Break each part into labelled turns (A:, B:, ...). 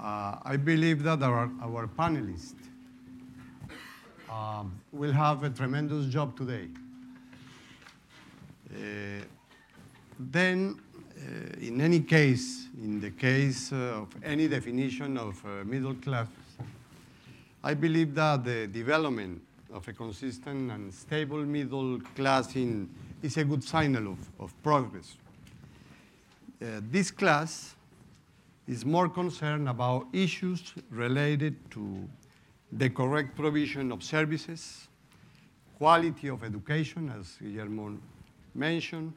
A: Uh, I believe that our, our panelists um, will have a tremendous job today. Uh, then, uh, in any case, in the case uh, of any definition of uh, middle class, I believe that the development of a consistent and stable middle class in, is a good signal of, of progress. Uh, this class is more concerned about issues related to the correct provision of services, quality of education, as Guillermo mentioned,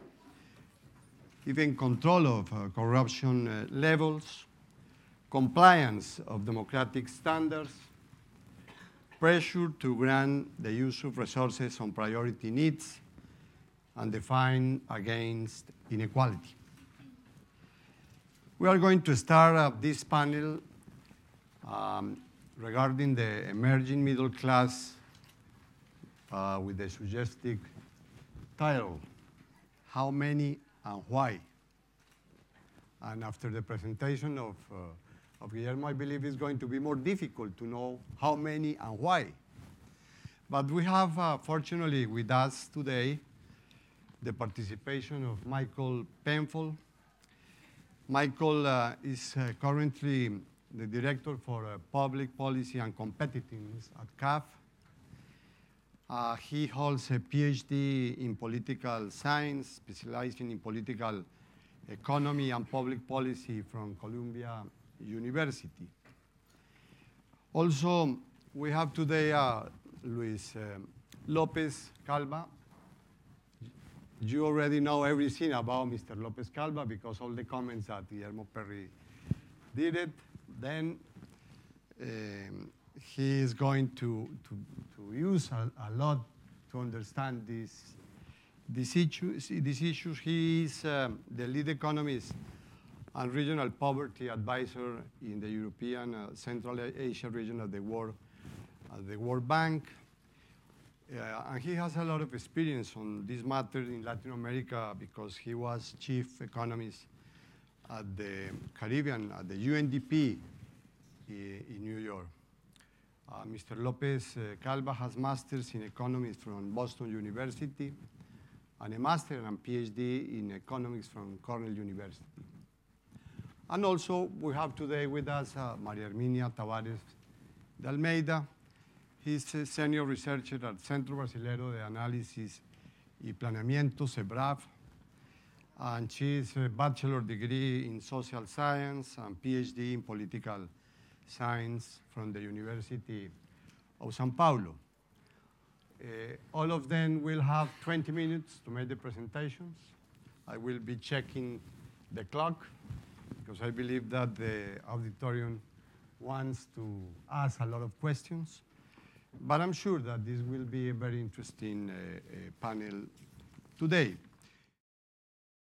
A: even control of uh, corruption uh, levels, compliance of democratic standards, pressure to grant the use of resources on priority needs, and the fight against inequality. We are going to start this panel um, regarding the emerging middle class uh, with the suggestive title, How Many and Why? And after the presentation of, uh, of Guillermo, I believe it's going to be more difficult to know how many and why. But we have, uh, fortunately, with us today the participation of Michael Penfold. Michael uh, is uh, currently the Director for uh, Public Policy and Competitiveness at CAF. Uh, he holds a PhD in political science, specializing in political economy and public policy from Columbia University. Also, we have today uh, Luis uh, Lopez Calva. You already know everything about Mr. Lopez Calva because all the comments that Guillermo Perry did it. Then um, he is going to, to, to use a, a lot to understand these, these, issues, these issues. He is um, the lead economist and regional poverty advisor in the European uh, Central Asia region of the World, uh, the World Bank. Uh, and he has a lot of experience on this matter in Latin America because he was chief economist at the Caribbean, at the UNDP in New York. Uh, Mr. Lopez uh, Calva has masters in economics from Boston University and a master and PhD in economics from Cornell University. And also we have today with us uh, Maria Herminia Tavares de Almeida. He's a senior researcher at Centro Brasileiro de Análisis y Planeamiento, CEBRAP, and she's a bachelor degree in social science and PhD in political science from the University of São Paulo. Uh, all of them will have 20 minutes to make the presentations. I will be checking the clock because I believe that the auditorium wants to ask a lot of questions. But I'm sure that this will be a very interesting uh, uh, panel today.